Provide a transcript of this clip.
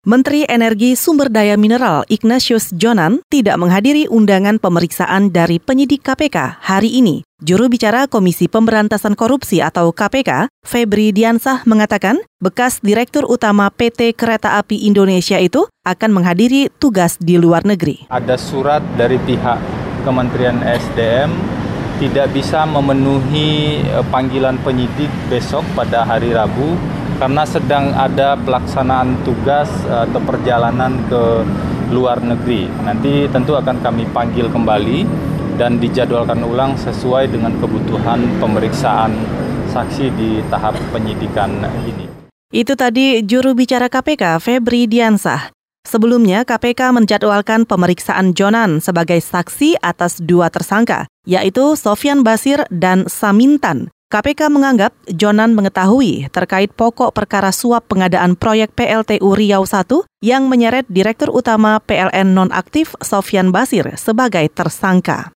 Menteri Energi Sumber Daya Mineral Ignatius Jonan tidak menghadiri undangan pemeriksaan dari penyidik KPK hari ini. Juru bicara Komisi Pemberantasan Korupsi atau KPK, Febri Diansah mengatakan bekas Direktur Utama PT Kereta Api Indonesia itu akan menghadiri tugas di luar negeri. Ada surat dari pihak Kementerian SDM tidak bisa memenuhi eh, panggilan penyidik besok pada hari Rabu karena sedang ada pelaksanaan tugas eh, atau perjalanan ke luar negeri. Nanti tentu akan kami panggil kembali dan dijadwalkan ulang sesuai dengan kebutuhan pemeriksaan saksi di tahap penyidikan ini. Itu tadi juru bicara KPK Febri Diansah. Sebelumnya, KPK menjadwalkan pemeriksaan Jonan sebagai saksi atas dua tersangka, yaitu Sofian Basir dan Samintan, KPK menganggap Jonan mengetahui terkait pokok perkara suap pengadaan proyek PLTU Riau I yang menyeret Direktur Utama PLN nonaktif Sofyan Basir sebagai tersangka.